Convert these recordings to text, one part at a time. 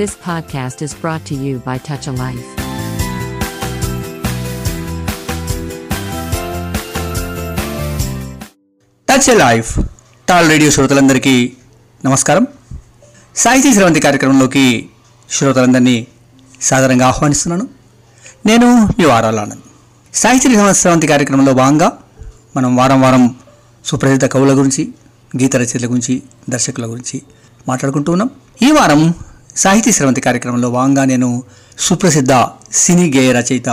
This podcast is brought to you by Touch a Life. Touch a life TAL radio శ్రోతలందరికీ నమస్కారం. సాహితీ స్రవంతి కార్యక్రమంలోకి శ్రోతలందరినీ సాధారణంగా ఆహ్వానిస్తున్నాను. నేను మీ వారాల సాహిత్య సాహితీ కార్యక్రమంలో భాగంగా మనం వారం వారం సుప్రసిద్ధ కవుల గురించి గీత రచయితల గురించి దర్శకుల గురించి మాట్లాడుకుంటూ ఉన్నాం. ఈ వారం సాహితీ స్రవంతి కార్యక్రమంలో వాంగా నేను సుప్రసిద్ధ సినీ గేయ రచయిత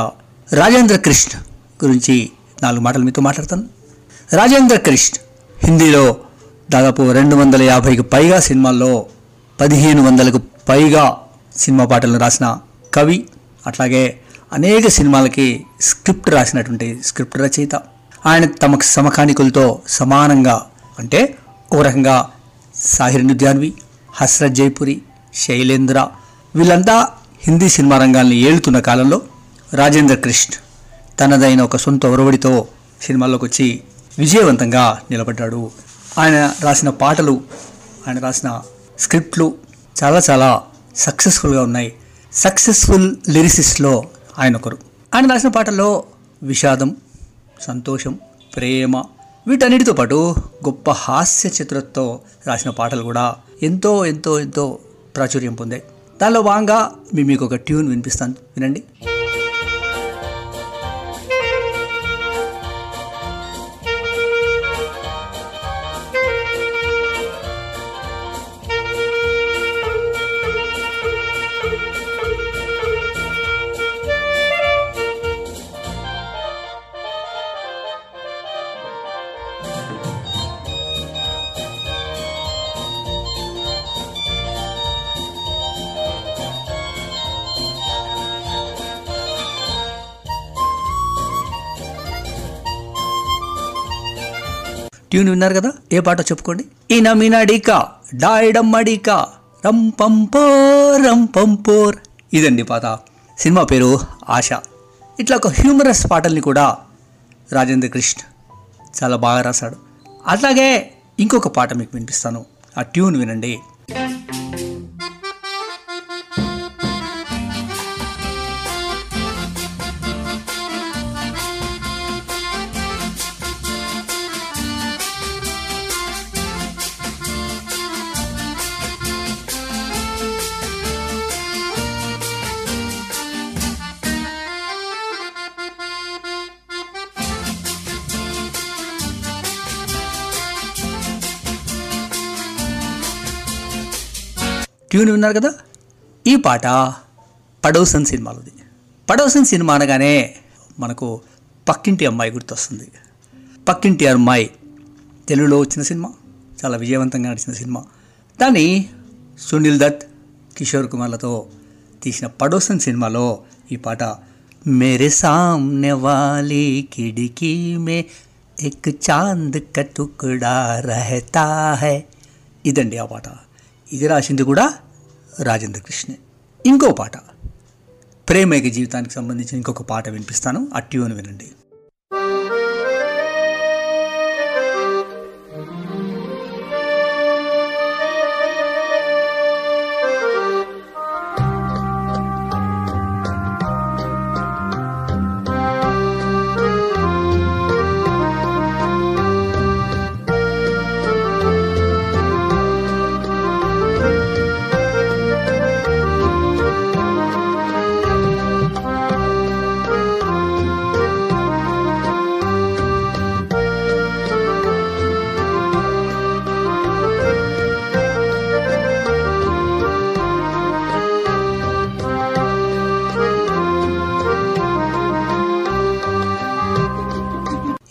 రాజేంద్ర కృష్ణ గురించి నాలుగు మాటలు మీతో మాట్లాడతాను. రాజేంద్ర కృష్ణ హిందీలో దాదాపు రెండు వందల యాభైకి పైగా సినిమాల్లో పదిహేను వందలకు పైగా సినిమా పాటలను రాసిన కవి అట్లాగే అనేక సినిమాలకి స్క్రిప్ట్ రాసినటువంటి స్క్రిప్ట్ రచయిత. ఆయన తమ సమకానికులతో సమానంగా అంటే ఒక రకంగా సాహిర్ నుద్యాన్వి హస్రత్ జైపురి శైలేంద్ర. వీళ్ళంతా హిందీ సినిమా రంగాన్ని ఏలుతున్న కాలంలో రాజేంద్ర కృష్ణ తనదైన ఒక సొంత ఒరవడితో సినిమాల్లోకి వచ్చి విజయవంతంగా నిలబడ్డాడు. ఆయన రాసిన పాటలు ఆయన రాసిన స్క్రిప్ట్లు చాలా చాలా సక్సెస్ఫుల్గా ఉన్నాయి. సక్సెస్ఫుల్ లిరిసిస్ట్లో ఆయన ఒకరు ఆయన రాసిన పాటల్లో విషాదం సంతోషం ప్రేమ వీటన్నిటితో పాటు గొప్ప హాస్య చిత్రతో రాసిన పాటలు కూడా ఎంతో ఎంతో ఎంతో ప్రాచుర్యం పొందాయి. దానిలో భాగంగా మేము మీకు ఒక ట్యూన్ వినిపిస్తాను. వినండి. ట్యూన్ విన్నారు కదా? ఏ పాట చెప్పుకోండి? ఈన మినడిక డాయిడమ్మడిక రంపంపోర్ రంపంపోర్ ఇదండి పాట సినిమా పేరు ఆశ. ఇట్లా ఒక హ్యూమరస్ పాటల్ని కూడా రాజేంద్ర కృష్ణ చాలా బాగా రాశాడు. అట్లాగే ఇంకొక పాట మీకు వినిపిస్తాను. ఆ ట్యూన్ వినండి. ట్యూన్ విన్నారు కదా? ఈ పాట పడోసన్ సినిమాలోది. పడోసన్ సినిమా అనగానే మనకు పక్కింటి అమ్మాయి గుర్తొస్తుంది. పక్కింటి అమ్మాయి తెలుగులో వచ్చిన సినిమా చాలా విజయవంతంగా నడిచిన సినిమా. దాన్ని సునీల్ దత్ కిషోర్ కుమార్లతో తీసిన పడోసన్ సినిమాలో ఈ పాట మేరే సామ్నే వాలి కిడికీ మే ఎక్ చాంద్ క టుకుడా రహతా హై. ఇదండి ఆ పాట. ఇది రాసింది కూడా రాజేంద్ర కృష్ణే ఇంకో పాట. ప్రేమైక జీవితానికి సంబంధించిన ఇంకొక పాట వినిపిస్తాను. ఆ ట్యూన్ వినండి.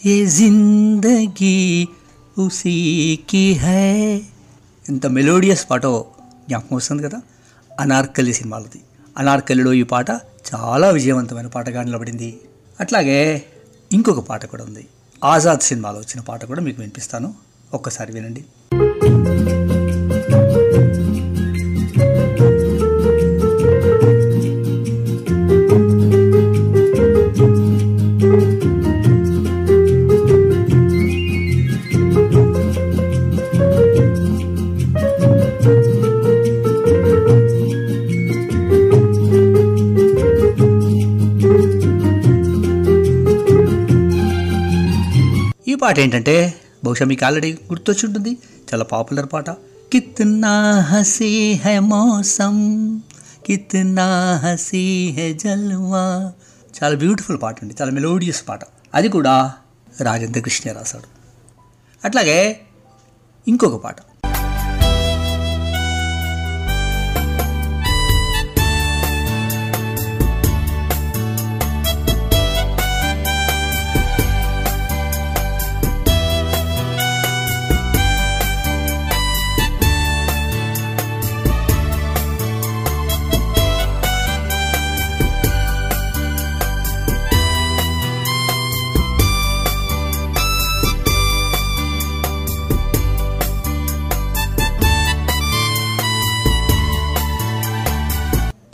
ఏ జిందగీ ఉసీకి హై ఇంత మెలోడియస్ పాటో జ్ఞాపకం వస్తుంది కదా? అనార్కలి సినిమాలది. అనార్కలిలో ఈ పాట చాలా విజయవంతమైన పాటగా నిలబడింది అట్లాగే ఇంకొక పాట కూడా ఉంది. ఆజాద్ సినిమాలో వచ్చిన పాట కూడా మీకు వినిపిస్తాను. ఒక్కసారి వినండి. ఈ పాట ఏంటంటే బహుశా మీకు ఆల్రెడీ గుర్తొచ్చి ఉంటుంది చాలా పాపులర్ పాట. కిత్నా హసీ హై మోసం కిత్నా హసీ హై జల్వా. చాలా బ్యూటిఫుల్ పాట అండి. చాలా మెలోడియస్ పాట. అది కూడా రాజేంద్ర కృష్ణ రాశాడు. అట్లాగే ఇంకొక పాట.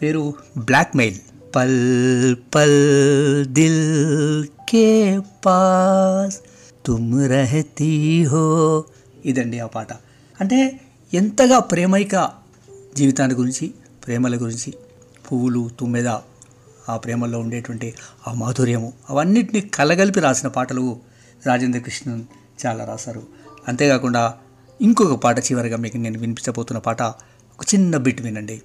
పేరు బ్లాక్మెయిల్ పల్ పల్ దిల్ కే పాస్. తుమ్ రహతీ హో. ఇదండి ఆ పాట. అంటే ఎంతగా ప్రేమైక జీవితాన్ని గురించి ప్రేమల గురించి పువ్వులు తుమ్మెద ఆ ప్రేమల్లో ఉండేటువంటి ఆ మాధుర్యము అవన్నిటిని కలగలిపి రాసిన పాటలు రాజేంద్ర కృష్ణన్ చాలా రాశారు. అంతేకాకుండా ఇంకొక పాట చివరిగా మీకు నేను వినిపించబోతున్న పాట ఒక చిన్న బిట్ వినండి.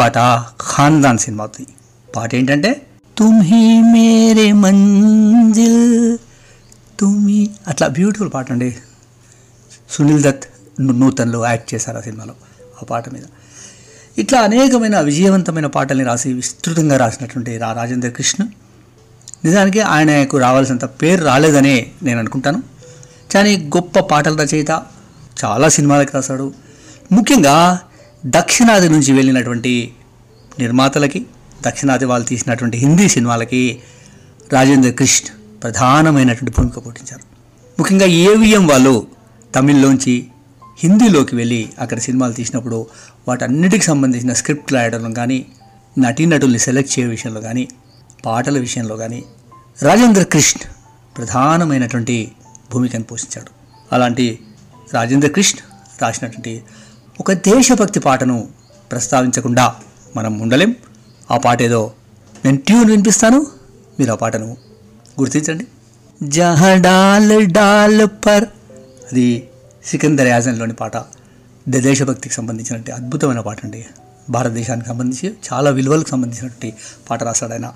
పాట ఖాన్దాన్ సినిమాది పాట ఏంటంటే తుమ్హి మేరే మంజిల్ తుమ్హి అట్లా బ్యూటిఫుల్ పాట అండి. సునీల్ దత్ నూతన్లో యాక్ట్ చేశారు ఆ సినిమాలో ఆ పాట మీద. ఇట్లా అనేకమైన విజయవంతమైన పాటల్ని రాసి విస్తృతంగా రాసినటువంటి రా రాజేంద్ర కృష్ణ. నిజానికి ఆయనకు రావాల్సినంత పేరు రాలేదనే నేను అనుకుంటాను. కానీ గొప్ప పాటల రచయిత చాలా సినిమాలకు రాశాడు. ముఖ్యంగా దక్షిణాది నుంచి వెళ్ళినటువంటి నిర్మాతలకి దక్షిణాది వాళ్ళు తీసినటువంటి హిందీ సినిమాలకి రాజేంద్ర కృష్ణ ప్రధానమైనటువంటి భూమిక పోషించారు. ముఖ్యంగా ఏవిఎం వాళ్ళు తమిళ్ళోంచి హిందీలోకి వెళ్ళి అక్కడ సినిమాలు తీసినప్పుడు వాటన్నిటికి సంబంధించిన స్క్రిప్ట్ రాయడంలో కానీ నటీనటుల్ని సెలెక్ట్ చేయ విషయంలో కానీ పాటల విషయంలో కానీ రాజేంద్ర కృష్ణ ప్రధానమైనటువంటి భూమికను పోషించాడు. అలాంటి రాజేంద్ర కృష్ణ రాసినటువంటి ఒక దేశభక్తి పాటను ప్రస్తావించకుండా మనం ఉండలేం. ఆ పాట ఏదో నేను ట్యూన్ వినిపిస్తాను. మీరు ఆ పాటను గుర్తించండి. జహ డాల్ డాల్ పర్. అది సికందర్ యాజన్లోని పాట. ద- దేశభక్తికి సంబంధించినటువంటి అద్భుతమైన పాట అండి. భారతదేశానికి సంబంధించి చాలా విలువలకు సంబంధించినటువంటి పాట రాశాడు ఆయన.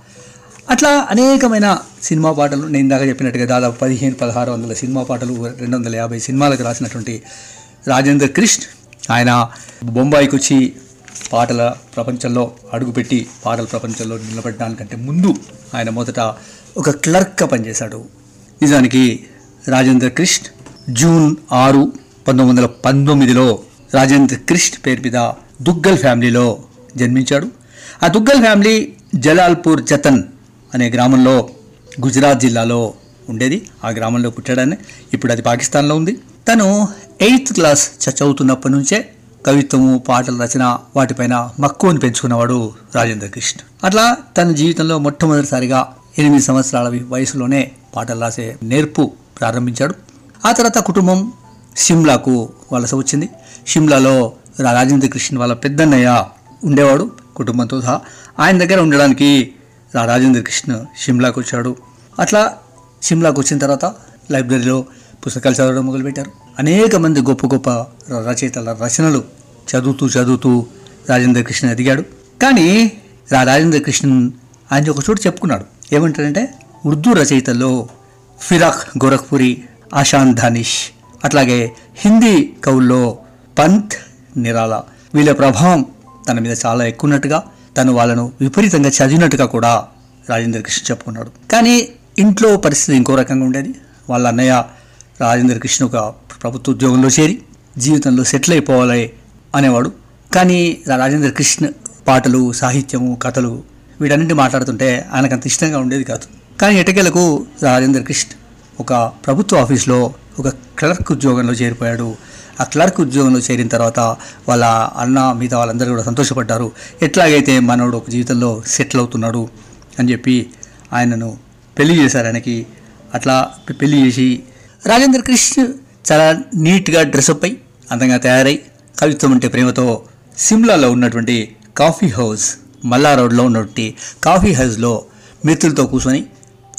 అట్లా అనేకమైన సినిమా పాటలు నేను ఇందాక చెప్పినట్టుగా దాదాపు పదిహేను పదహారు వందల సినిమా పాటలు రెండు వందల యాభై సినిమాలకు రాసినటువంటి రాజేంద్ర కృష్ణ ఆయన బొంబాయికి వచ్చి పాటల ప్రపంచంలో అడుగుపెట్టి పాటల ప్రపంచంలో నిలబడడానికంటే ముందు ఆయన మొదట ఒక క్లర్క్గా పనిచేశాడు. నిజానికి రాజేంద్ర కృష్ణ జూన్ ఆరు పంతొమ్మిది వందల పంతొమ్మిదిలో రాజేంద్ర కృష్ణ పేరు మీద దుగ్గల్ ఫ్యామిలీలో జన్మించాడు. ఆ దుగ్గల్ ఫ్యామిలీ జలాల్పూర్ జతన్ అనే గ్రామంలో గుజరాత్ జిల్లాలో ఉండేది ఆ గ్రామంలో పుట్టాడని. ఇప్పుడు అది పాకిస్తాన్లో ఉంది. తను ఎయిత్ క్లాస్ చదువుతున్నప్పటి నుంచే కవిత్వము పాటల రచన వాటిపైన మక్కువని పెంచుకున్నవాడు రాజేంద్ర కృష్ణ. అట్లా తన జీవితంలో మొట్టమొదటిసారిగా ఎనిమిది సంవత్సరాల వయసులోనే పాటలు రాసే నేర్పు ప్రారంభించాడు. ఆ తర్వాత కుటుంబం షిమ్లాకు వలస వచ్చింది. షిమ్లాలో రా- రాజేంద్ర కృష్ణ వాళ్ళ పెద్దన్నయ్య ఉండేవాడు కుటుంబంతో సహా. ఆయన దగ్గర ఉండడానికి రా- రాజేంద్ర కృష్ణ షిమ్లాకు వచ్చాడు. అట్లా సిమ్లాకు వచ్చిన తర్వాత లైబ్రరీలో పుస్తకాలు చదవడం మొదలుపెట్టారు. అనేక మంది గొప్ప గొప్ప రచయితల రచనలు చదువుతూ చదువుతూ రాజేంద్ర కృష్ణ ఎదిగాడు కానీ రా రాజేంద్ర కృష్ణన్ ఆయన ఒక చోటు చెప్పుకున్నాడు. ఏమంటారంటే ఉర్దూ రచయితల్లో ఫిరాక్ గోరఖ్పురి ఆశాన్ ధానిష్ అట్లాగే హిందీ కవుల్లో పంత్ నిరాలా వీళ్ళ ప్రభావం తన మీద చాలా ఎక్కువ ఉన్నట్టుగా తను వాళ్ళను విపరీతంగా చదివినట్టుగా కూడా రాజేంద్ర కృష్ణ చెప్పుకున్నాడు. కానీ ఇంట్లో పరిస్థితి ఇంకో రకంగా ఉండేది. వాళ్ళ అన్నయ్య రాజేంద్ర కృష్ణ ఒక ప్రభుత్వ ఉద్యోగంలో చేరి జీవితంలో సెటిల్ అయిపోవాలి అనేవాడు. కానీ రాజేంద్ర కృష్ణ పాటలు సాహిత్యము కథలు వీటన్నింటి మాట్లాడుతుంటే ఆయనకు అంత ఇష్టంగా ఉండేది కాదు. కానీ ఎటకేలకు రాజేంద్ర కృష్ణ ఒక ప్రభుత్వ ఆఫీస్లో ఒక క్లర్క్ ఉద్యోగంలో చేరిపోయాడు. ఆ క్లర్క్ ఉద్యోగంలో చేరిన తర్వాత వాళ్ళ అన్న మిగతా వాళ్ళందరూ కూడా సంతోషపడ్డారు. ఎట్లాగైతే మనోడు ఒక జీవితంలో సెటిల్ అవుతున్నాడు అని చెప్పి ఆయనను పెళ్ళి చేశారు ఆయనకి. అట్లా పెళ్ళి చేసి రాజేంద్ర కృష్ణ చాలా నీట్గా డ్రెస్అప్ అయి అందంగా తయారై కవిత్వం అంటే ప్రేమతో సిమ్లాలో ఉన్నటువంటి కాఫీ హౌస్ మల్లా రోడ్లో ఉన్నటువంటి కాఫీ హౌస్లో మిత్రులతో కూర్చొని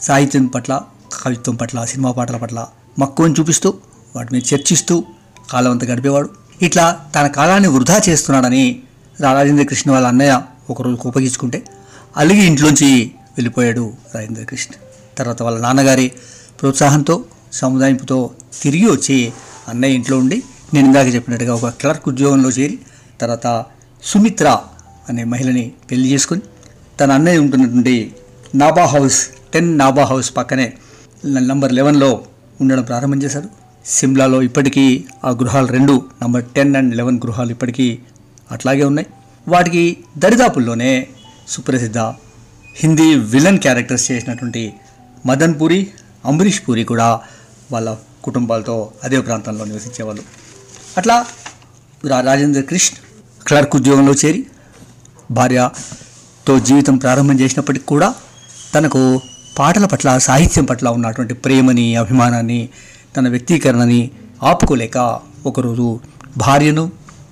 సాహిత్యం పట్ల కవిత్వం పట్ల సినిమా పాటల పట్ల మక్కువని చూపిస్తూ వాటి మీద చర్చిస్తూ కాలం అంతా గడిపేవాడు. ఇట్లా తన కాలాన్ని వృధా చేస్తున్నాడని రాజేంద్ర కృష్ణ వాళ్ళ అన్నయ్య ఒకరోజు కోపగించుకుంటే అలిగి ఇంట్లోంచి వెళ్ళిపోయాడు రాజేంద్ర కృష్ణ. తర్వాత వాళ్ళ నాన్నగారి ప్రోత్సాహంతో సముదాయింపుతో తిరిగి వచ్చి అన్నయ్య ఇంట్లో ఉండి నేను ఇందాక చెప్పినట్టుగా ఒక క్లర్క్ ఉద్యోగంలో చేరి తర్వాత సుమిత్ర అనే మహిళని పెళ్ళి చేసుకుని తన అన్నయ్య ఉంటున్నటువంటి Nabha house ten Nabha house పక్కనే నంబర్ లెవెన్లో ఉండడం ప్రారంభం చేశారు. సిమ్లాలో ఇప్పటికీ ఆ గృహాలు రెండు నంబర్ టెన్ అండ్ లెవెన్ గృహాలు ఇప్పటికీ అట్లాగే ఉన్నాయి. వాటికి దరిదాపుల్లోనే సుప్రసిద్ధ హిందీ విలన్ క్యారెక్టర్స్ చేసినటువంటి మదన్ పూరి అంబరీష్ పూరి కూడా వాళ్ళ కుటుంబాలతో అదే ప్రాంతంలో నివసించేవాళ్ళు. అట్లా రా రాజేంద్ర కృష్ణ క్లర్క్ ఉద్యోగంలో చేరి భార్యతో జీవితం ప్రారంభం చేసినప్పటికి కూడా తనకు పాటల పట్ల సాహిత్యం పట్ల ఉన్నటువంటి ప్రేమని అభిమానాన్ని తన వ్యక్తీకరణని ఆపుకోలేక ఒకరోజు భార్యను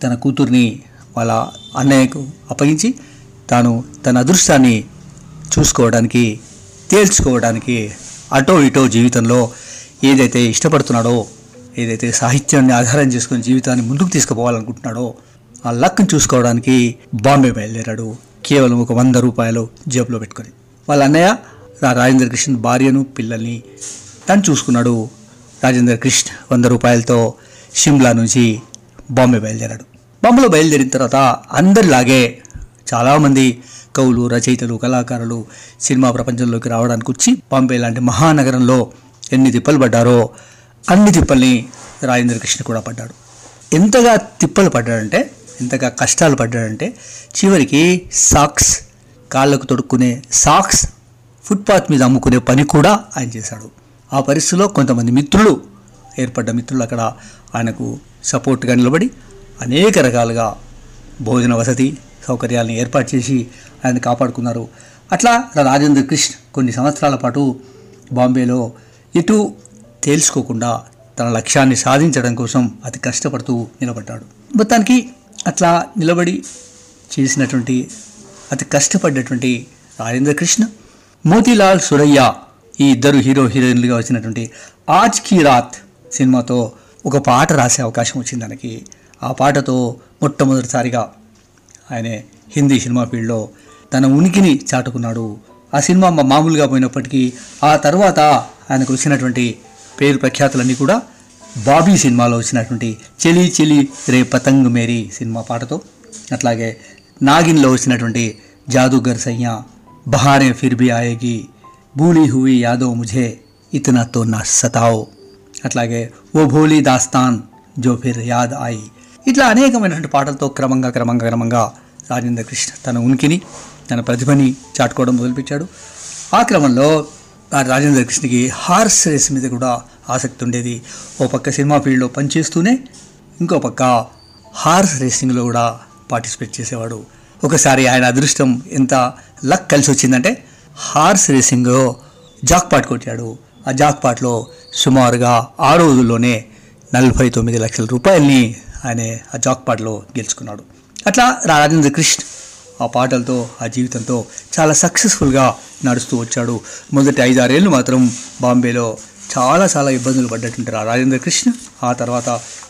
తన కూతుర్ని వాళ్ళ అన్నయ్యకు అప్పగించి తాను తన అదృష్టాన్ని చూసుకోవడానికి తేల్చుకోవడానికి అటో ఇటో జీవితంలో ఏదైతే ఇష్టపడుతున్నాడో ఏదైతే సాహిత్యాన్ని ఆధారం చేసుకుని జీవితాన్ని ముందుకు తీసుకుపోవాలనుకుంటున్నాడో ఆ లక్ను చూసుకోవడానికి బాంబే బయలుదేరాడు. కేవలం ఒక వంద రూపాయలు జేబులో పెట్టుకొని. వాళ్ళ అన్నయ్య రా- రాజేంద్ర కృష్ణ భార్యను పిల్లల్ని తను చూసుకున్నాడు. రాజేంద్ర కృష్ణ వంద రూపాయలతో షిమ్లా నుంచి బాంబే బయలుదేరాడు. బాంబేలో బయలుదేరిన తర్వాత అందరిలాగే చాలామంది కవులు రచయితలు కళాకారులు సినిమా ప్రపంచంలోకి రావడానికి వచ్చి బాంబే లాంటి మహానగరంలో ఎన్ని తిప్పలు పడ్డారో అన్ని తిప్పల్ని రాజేంద్ర కృష్ణ కూడా పడ్డాడు. ఎంతగా తిప్పలు పడ్డాడంటే ఎంతగా కష్టాలు పడ్డాడంటే చివరికి సాక్స్ కాళ్ళకు తొడుక్కునే సాక్స్ ఫుట్పాత్ మీద అమ్ముకునే పని కూడా ఆయన చేశాడు. ఆ పరిస్థితిలో కొంతమంది మిత్రులు ఏర్పడ్డ మిత్రులు అక్కడ ఆయనకు సపోర్ట్గా నిలబడి అనేక రకాలుగా భోజన వసతి సౌకర్యాలను ఏర్పాటు చేసి ఆయన కాపాడుకున్నారు. అట్లా రాజేంద్ర కృష్ణ కొన్ని సంవత్సరాల పాటు బాంబేలో ఇటు తేల్చుకోకుండా తన లక్ష్యాన్ని సాధించడం కోసం అతి కష్టపడుతూ నిలబడ్డాడు. మొత్తానికి అట్లా నిలబడి చేసినటువంటి అతి కష్టపడ్డటువంటి రాజేంద్ర కృష్ణ మోతీలాల్ సురయ్య ఈ ఇద్దరు హీరో హీరోయిన్లుగా వచ్చినటువంటి ఆజ్ కీ రాత్ సినిమాతో ఒక పాట రాసే అవకాశం వచ్చింది తనకి ఆ పాటతో మొట్టమొదటిసారిగా ఆయన హిందీ సినిమా ఫీల్డ్లో తన ఉనికిని చాటుకున్నాడు. ఆ సినిమా మా- మామూలుగా పోయినప్పటికీ ఆ తర్వాత ఆయనకు వచ్చినటువంటి పేరు ప్రఖ్యాతులన్నీ కూడా బాబీ సినిమాలో వచ్చినటువంటి చెలి చెలి రే పతంగ్ మేరీ సినిమా పాటతో అట్లాగే నాగిన్లో వచ్చినటువంటి జాదూగర్ సయ్యా బహారే ఫిర్ భీ ఆయేగి బూలీ హుయి యాదో ముఝే ఇతనా తో నా సతావ్ అట్లాగే ఓ భోలీ దాస్తాన్ జో ఫిర్ యాద్ ఆయి. ఇట్లా అనేకమైనటువంటి పాటలతో క్రమంగా క్రమంగా క్రమంగా రాజేంద్ర కృష్ణ తన ఉనికిని తన ప్రతిభని చాటుకోవడం మొదలుపెట్టాడు. ఆ క్రమంలో ఆ రాజేంద్ర కృష్ణకి హార్స్ రేస్ మీద కూడా ఆసక్తి ఉండేది. ఓ పక్క సినిమా ఫీల్డ్లో పనిచేస్తూనే ఇంకో పక్క హార్స్ రేసింగ్లో కూడా పార్టిసిపేట్ చేసేవాడు. ఒకసారి ఆయన అదృష్టం ఎంత లక్ కలిసి వచ్చిందంటే హార్స్ రేసింగ్లో జాక్పాట్ కొట్టాడు. ఆ జాక్పాట్లో సుమారుగా ఆ రోజుల్లోనే నలభై తొమ్మిది లక్షల రూపాయల్ని ఆయన ఆ జాక్పాట్లో గెలుచుకున్నాడు. అట్లా రాజేంద్ర కృష్ణ ఆ పాటలతో ఆ జీవితంతో చాలా సక్సెస్ఫుల్గా నడుస్తూ వచ్చాడు. మొదటి ఐదారేళ్ళు మాత్రం బాంబేలో చాలా చాలా ఇబ్బందులు పడ్డట్టుంటారు. ఆ రాజేంద్ర కృష్ణ ఆ తర్వాత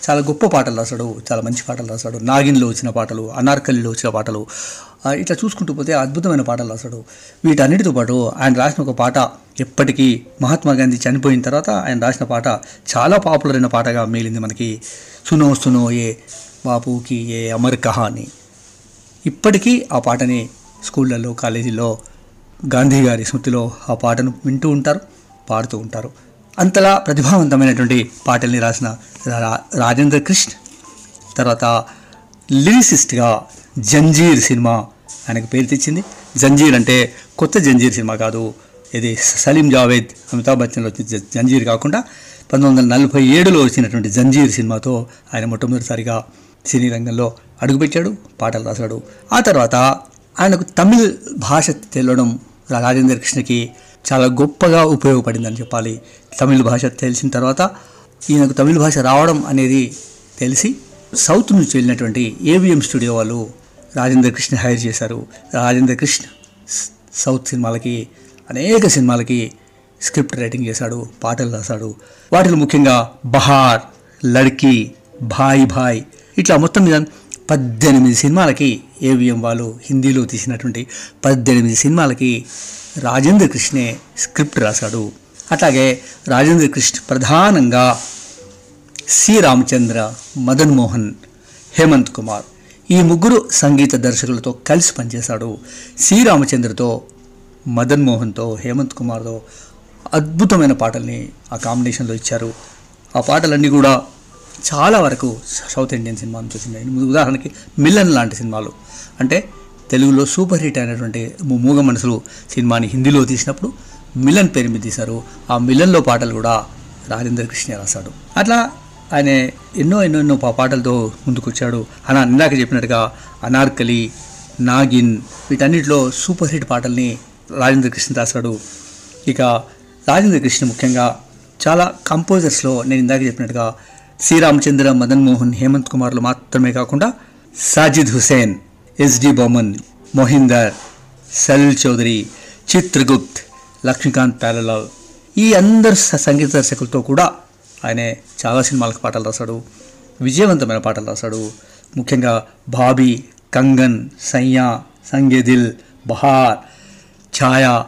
చాలా గొప్ప పాటలు రాశాడు చాలా మంచి పాటలు రాశాడు. నాగిన్లో వచ్చిన పాటలు అనార్కలిలో వచ్చిన పాటలు ఇట్లా చూసుకుంటూ పోతే అద్భుతమైన పాటలు రాశాడు. వీటన్నిటితో పాటు ఆయన రాసిన ఒక పాట ఎప్పటికీ మహాత్మా గాంధీ చనిపోయిన తర్వాత ఆయన రాసిన పాట చాలా పాపులర్ అయిన పాటగా మిగిలింది మనకి. సునో సునో ఏ బాపుకి ఏ అమర్ కహాని. ఇప్పటికీ ఆ పాటని స్కూళ్ళల్లో కాలేజీల్లో గాంధీ గారి స్మృతిలో ఆ పాటను వింటూ ఉంటారు పాడుతూ ఉంటారు. అంతలా ప్రతిభావంతమైనటువంటి పాటల్ని రాసిన రా- రాజేంద్ర కృష్ణ తర్వాత లిరిసిస్ట్గా జంజీర్ సినిమా ఆయనకు పేరు తెచ్చింది. జంజీర్ అంటే కొత్త జంజీర్ సినిమా కాదు ఇది సలీం జావేద్ అమితాబ్ బచ్చన్లో వచ్చిన జంజీర్ కాకుండా పంతొమ్మిది వందల నలభై ఏడులో వచ్చినటువంటి జంజీర్ సినిమాతో ఆయన మొట్టమొదటిసారిగా సినీ రంగంలో అడుగుపెట్టాడు పాటలు రాశాడు ఆ తర్వాత ఆయనకు తమిళ్ భాష తెలియడం రాజేంద్ర కృష్ణకి చాలా గొప్పగా ఉపయోగపడిందని చెప్పాలి. తమిళ్ భాష తెలిసిన తర్వాత ఈయనకు తమిళ భాష రావడం అనేది తెలిసి సౌత్ నుంచి వెళ్ళినటువంటి ఏవిఎం స్టూడియో వాళ్ళు రాజేంద్ర కృష్ణ హైర్ చేశారు. రాజేంద్ర కృష్ణ సౌత్ సినిమాలకి అనేక సినిమాలకి స్క్రిప్ట్ రైటింగ్ చేశాడు పాటలు రాశాడు. వాటిలో ముఖ్యంగా బహార్ లడ్కీ భాయ్ భాయ్ ఇట్లా మొత్తం మీద పద్దెనిమిది సినిమాలకి ఏవిఎం వాళ్ళు హిందీలో తీసినటువంటి పద్దెనిమిది సినిమాలకి రాజేంద్ర కృష్ణే స్క్రిప్ట్ రాశాడు. అట్లాగే రాజేంద్ర కృష్ణ ప్రధానంగా సి రామచంద్ర మదన్ మోహన్ హేమంత్ కుమార్ ఈ ముగ్గురు సంగీత దర్శకులతో కలిసి పనిచేశాడు. సి రామచంద్రతో మదన్ మోహన్తో హేమంత్ కుమార్తో అద్భుతమైన పాటల్ని ఆ కాంబినేషన్లో ఇచ్చారు. ఆ పాటలన్నీ కూడా చాలా వరకు సౌత్ ఇండియన్ సినిమా నుంచి వచ్చినాయి ఉదాహరణకి మిల్లన్ లాంటి సినిమాలు. అంటే తెలుగులో సూపర్ హిట్ అయినటువంటి మూగ మనసులు సినిమాని హిందీలో తీసినప్పుడు మిలన్ పేరు మీద తీశారు. ఆ మిలన్లో పాటలు కూడా రాజేంద్ర కృష్ణ రాశాడు. అట్లా ఆయన ఎన్నో ఎన్నో ఎన్నో పాటలతో ముందుకొచ్చాడు. అలా ఇందాక చెప్పినట్టుగా అనార్కలి నాగిన్ వీటన్నిటిలో సూపర్ హిట్ పాటల్ని రాజేంద్ర కృష్ణ రాశాడు. ఇక రాజేంద్ర కృష్ణ ముఖ్యంగా చాలా కంపోజర్స్లో నేను ఇందాక చెప్పినట్టుగా శ్రీరామచంద్ర మదన్ మోహన్ హేమంత్ కుమార్లు మాత్రమే కాకుండా సాజిద్ హుసేన్ ఎస్డి బొమ్మన్ మొహిందర్ సలిల్ చౌదరి చిత్రగుప్త్ లక్ష్మీకాంత్ ప్యారలాల్. ఈ అందరు సంగీత దర్శకులతో కూడా ఆయన చాలా సినిమాలకు పాటలు రాశాడు. విజయవంతమైన పాటలు రాశాడు. ముఖ్యంగా బాబీ కంగన్ సయ్యా సంగేదిల్ బహార్ ఛాయా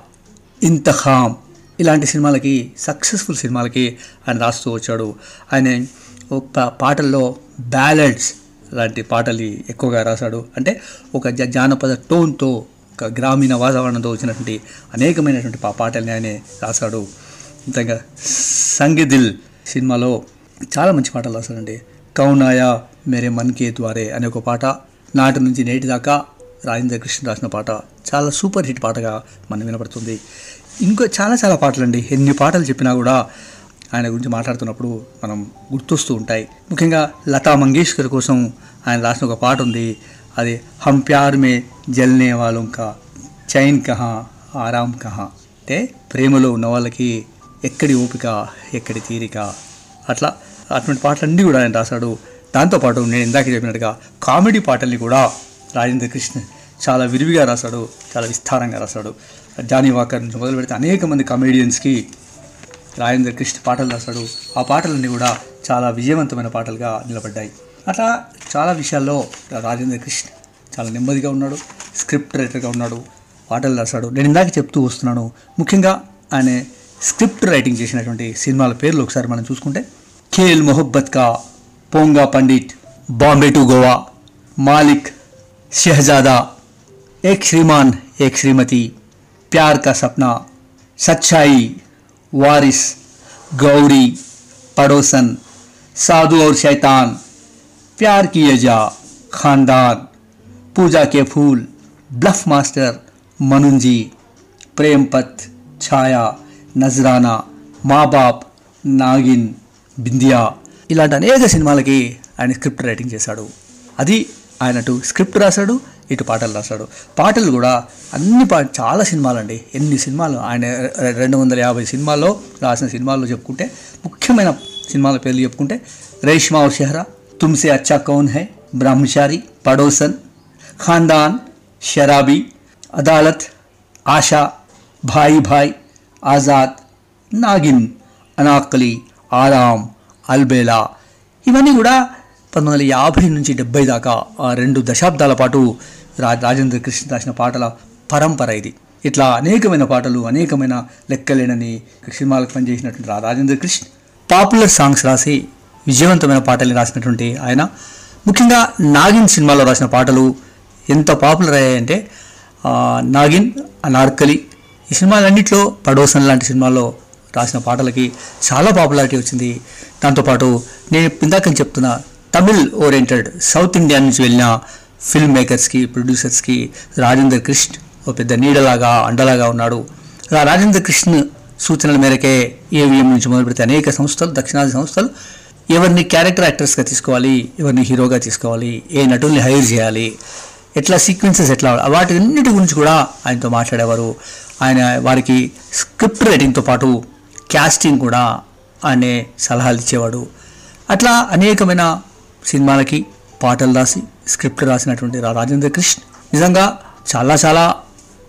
ఇంతఖామ్ ఇలాంటి సినిమాలకి సక్సెస్ఫుల్ సినిమాలకి ఆయన రాస్తూ వచ్చాడు. ఆయన పాటల్లో బ్యాలెడ్స్ లాంటి పాటలు ఎక్కువగా రాశాడు. అంటే ఒక జానపద టోన్తో ఒక గ్రామీణ వాతావరణంతో వచ్చినటువంటి అనేకమైనటువంటి పాటల్ని ఆయన రాశాడు. ఇంతగా సంగీదిల్ సినిమాలో చాలా మంచి పాటలు రాశాడండి. కౌనాయా మేరే మన్ కే ద్వారే అనే ఒక పాట నాటి నుంచి నేటి దాకా రాజేంద్ర కృష్ణ రాసిన పాట చాలా సూపర్ హిట్ పాటగా మనం వినపడుతుంది. ఇంకో చాలా చాలా పాటలండి. ఎన్ని పాటలు చెప్పినా కూడా ఆయన గురించి మాట్లాడుతున్నప్పుడు మనం గుర్తొస్తూ ఉంటాయి. ముఖ్యంగా లతా మంగేష్కర్ కోసం ఆయన రాసిన ఒక పాట ఉంది. అది హమ్ ప్యార్ మే జల్నే వాలం కా చైన్ కహా ఆరాం కహా. అంటే ప్రేమలో ఉన్న వాళ్ళకి ఎక్కడి ఓపిక ఎక్కడి తీరిక? అట్లా అటువంటి పాటలన్నీ కూడా ఆయన రాశాడు. దాంతోపాటు నేను ఇందాక చెప్పినట్టుగా కామెడీ పాటల్ని కూడా రాజేంద్ర కృష్ణ చాలా విరివిగా రాశాడు చాలా విస్తారంగా రాశాడు. జానీ వాకర్ నుంచి మొదలు పెడితే అనేక మంది కమెడియన్స్కి రాజేంద్ర కృష్ణ పాటలు రాశాడు. ఆ పాటలన్నీ కూడా చాలా విజయవంతమైన పాటలుగా నిలబడ్డాయి. అట్లా చాలా విషయాల్లో రాజేంద్ర కృష్ణ చాలా నెమ్మదిగా ఉన్నాడు స్క్రిప్ట్ రైటర్గా ఉన్నాడు పాటలు రాశాడు. నేను ఇందాక చెప్తూ వస్తున్నాను ముఖ్యంగా ఆయన స్క్రిప్ట్ రైటింగ్ చేసినటువంటి సినిమాల పేర్లు ఒకసారి మనం చూసుకుంటే ఖేల్ మొహబ్బత్ కా పోంగా పండిట్ బాంబే టు గోవా మాలిక్ షహజాదా ఏక్ శ్రీమాన్ ఏక్ శ్రీమతి ప్యార్ కా సప్నా సచ్చాయి वारिस गौरी पड़ोसन साधु और शैतान प्यार की अजा खानदान पूजा के फूल ब्लफ मास्टर मनुंजी प्रेम पथ छाया నజరానా మా బాప్ నాగిన్ బిందియా ఇలాంటి అనేక సినిమాలకి ఆయన స్క్రిప్ట్ రైటింగ్ చేశాడు అది ఆయన అటు స్క్రిప్ట్ రాశాడు ఇటు పాటలు రాశాడు. పాటలు కూడా అన్ని పా చాలా సినిమాలండి. ఎన్ని సినిమాలు? ఆయన రెండు వందల యాభై సినిమాల్లో రాసిన సినిమాల్లో చెప్పుకుంటే ముఖ్యమైన సినిమాల పేర్లు చెప్పుకుంటే రేష్మా और తుమ్సే అచ్చా కౌన్ హై బ్రహ్మచారి పడోసన్ ఖాందాన్ షరాబీ అదాలత్ ఆశా భాయి భాయ్ ఆజాద్ నాగిన్ అనాకలి ఆరామ్ అల్బేలా. ఇవన్నీ కూడా పంతొమ్మిది వందల యాభై నుంచి డెబ్బై దాకా రెండు దశాబ్దాల పాటు రా రాజేంద్ర కృష్ణ రాసిన పాటల పరంపర ఇది. ఇట్లా అనేకమైన పాటలు అనేకమైన లెక్కలేనని సినిమాలకు పనిచేసినటువంటి రా- రాజేంద్ర కృష్ణ. పాపులర్ సాంగ్స్ రాసి విజయవంతమైన పాటల్ని రాసినటువంటి ఆయన. ముఖ్యంగా నాగిన్ సినిమాలో రాసిన పాటలు ఎంత పాపులర్ అయ్యాయంటే నాగిన్ అనార్కలి ఈ సినిమాలన్నింటిలో పడోసన్ లాంటి సినిమాల్లో రాసిన పాటలకి చాలా పాపులారిటీ వచ్చింది. దాంతోపాటు నేను ఇందాక చెప్తున్న తమిళ్ ఓరియంటెడ్ సౌత్ ఇండియా నుంచి వెళ్ళిన ఫిల్మ్ మేకర్స్కి ప్రొడ్యూసర్స్కి రాజేంద్ర కృష్ణ ఓ పెద్ద నీడలాగా అండలాగా ఉన్నాడు. ఆ రాజేంద్ర కృష్ణ సూచనల మేరకే ఏవిఎం నుంచి మొదలుపెడితే అనేక సంస్థలు దక్షిణాది సంస్థలు ఎవరిని క్యారెక్టర్ యాక్టర్స్గా తీసుకోవాలి ఎవరిని హీరోగా తీసుకోవాలి ఏ నటుల్ని హైర్ చేయాలి ఎట్లా సీక్వెన్సెస్ ఎట్లా వాటి అన్నిటి గురించి కూడా ఆయనతో మాట్లాడేవారు. ఆయన వారికి స్క్రిప్ట్ రైటింగ్తో పాటు క్యాస్టింగ్ కూడా ఆయనే సలహాలు ఇచ్చేవాడు. అట్లా అనేకమైన సినిమాలకి పాటలు రాసి స్క్రిప్ట్ రాసినటువంటి రాజేంద్ర కృష్ణ నిజంగా చాలా చాలా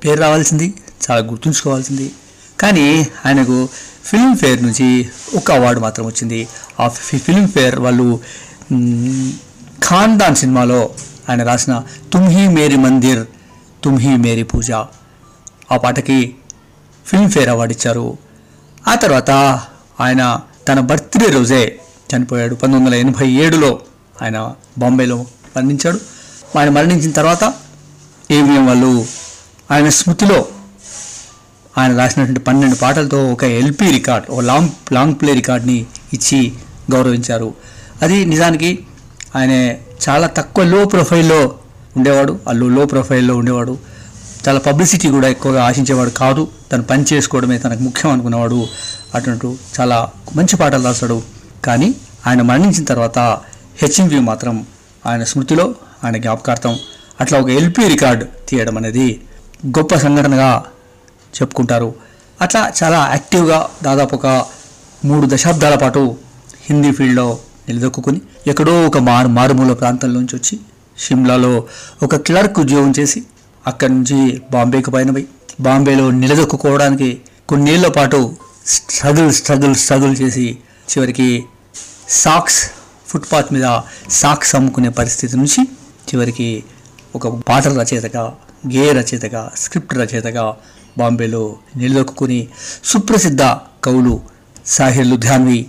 పేరు రావాల్సింది చాలా గుర్తుంచుకోవాల్సింది. కానీ ఆయనకు ఫిల్మ్ఫేర్ నుంచి ఒక అవార్డు మాత్రం వచ్చింది. ఆ ఫిల్మ్ఫేర్ వాళ్ళు ఖాన్దాన్ సినిమాలో ఆయన రాసిన తుమ్హీ మేరీ మందిర్ తుమ్హీ మేరీ పూజ ఆ పాటకి ఫిల్మ్ఫేర్ అవార్డు ఇచ్చారు. ఆ తర్వాత ఆయన తన బర్త్డే రోజే చనిపోయాడు. పంతొమ్మిది వందల ఎనభై ఏడులో ఆయన బాంబేలో మరణించాడు. ఆయన మరణించిన తర్వాత ఏవిఎం వాళ్ళు ఆయన స్మృతిలో ఆయన రాసినటువంటి పన్నెండు పాటలతో ఒక ఎల్పి రికార్డ్ ఒక లాంగ్ లాంగ్ ప్లే రికార్డ్ని ఇచ్చి గౌరవించారు. అది నిజానికి ఆయన చాలా తక్కువ లో ప్రొఫైల్లో ఉండేవాడు ఆ లో లో ప్రొఫైల్లో ఉండేవాడు. చాలా పబ్లిసిటీ కూడా ఎక్కువగా ఆశించేవాడు కాదు. తను పని చేసుకోవడమే తనకు ముఖ్యం అనుకునేవాడు అటువంటి చాలా మంచి పాటలు రాస్తాడు కానీ ఆయన మరణించిన తర్వాత హెచ్ఎంవి మాత్రం ఆయన స్మృతిలో ఆయన జ్ఞాపకార్థం అట్లా ఒక ఎల్పి రికార్డ్ తీయడం అనేది గొప్ప సంఘటనగా చెప్పుకుంటారు. అట్లా చాలా యాక్టివ్గా దాదాపు ఒక మూడు దశాబ్దాల పాటు హిందీ ఫీల్డ్లో నిలదొక్కుని ఎక్కడో ఒక మారు మారుమూల ప్రాంతం నుంచి వచ్చి షిమ్లాలో ఒక క్లర్క్ ఉద్యోగం చేసి అక్కడి నుంచి బాంబేకి పయనమై బాంబేలో నిలదొక్కుకోవడానికి కొన్నేళ్ళ పాటు స్ట్రగుల్ స్ట్రగుల్ స్ట్రగుల్ చేసి చివరికి సాక్స్ ఫుట్పాత్ మీద సాక్స్ అమ్ముకునే పరిస్థితి నుంచి చివరికి ఒక పాటల రచయితగా గేయ రచయితగా స్క్రిప్ట్ రచయితగా బాంబేలో నిలదొక్కుని సుప్రసిద్ధ కవులు సాహిర్ లుధ్యాన్వి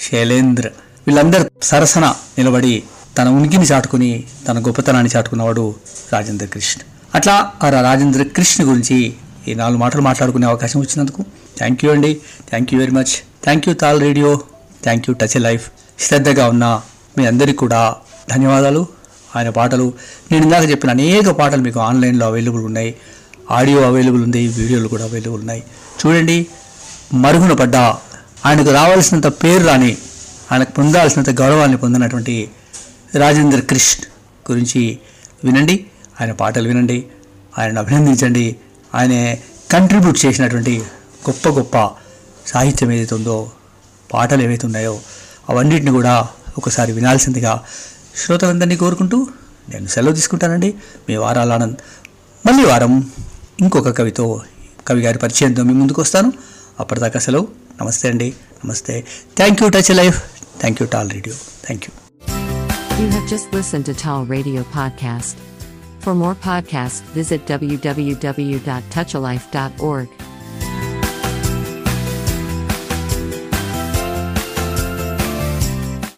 శైలేంద్ర వీళ్ళందరూ సరసన నిలబడి తన ఉనికిని చాటుకుని తన గొప్పతనాన్ని చాటుకున్నవాడు రాజేంద్ర కృష్ణ. అట్లా ఆ రాజేంద్ర కృష్ణ గురించి ఈ నాలుగు మాటలు మాట్లాడుకునే అవకాశం వచ్చినందుకు థ్యాంక్ యూ అండి. Thank you very much. Thank you TAL radio. Thank you touch a life. శ్రద్ధగా ఉన్న మీ అందరికీ కూడా ధన్యవాదాలు. ఆయన పాటలు నేను ఇందాక చెప్పిన అనేక పాటలు మీకు ఆన్లైన్లో అవైలబుల్ ఉన్నాయి. ఆడియో అవైలబుల్ ఉంది వీడియోలు కూడా అవైలబుల్ ఉన్నాయి. చూడండి మరుగున పడ్డ ఆయనకు రావాల్సినంత పేరు రాని ఆయనకు పొందాల్సినంత గౌరవాన్ని పొందినటువంటి రాజేంద్ర కృష్ణ గురించి వినండి ఆయన పాటలు వినండి ఆయనను అభినందించండి. ఆయన కంట్రిబ్యూట్ చేసినటువంటి గొప్ప గొప్ప సాహిత్యం ఏదైతే ఉందో పాటలు ఏవైతే ఉన్నాయో అవన్నిటిని కూడా ఒకసారి వినాల్సిందిగా శ్రోతలందరినీ కోరుకుంటూ నేను సెలవు తీసుకుంటానండి. మీ వారాల ఆనంద్. మళ్ళీ వారం ఇంకొక కవితో కవి గారి పరిచయంతో మీ ముందుకు వస్తాను. అప్పటిదాకా సెలవు. నమస్తే అండి. నమస్తే. Thank you touch life thank you TAL radio thank you You have just listened to Tall Radio Podcast. For more podcasts, visit www.touchalife.org.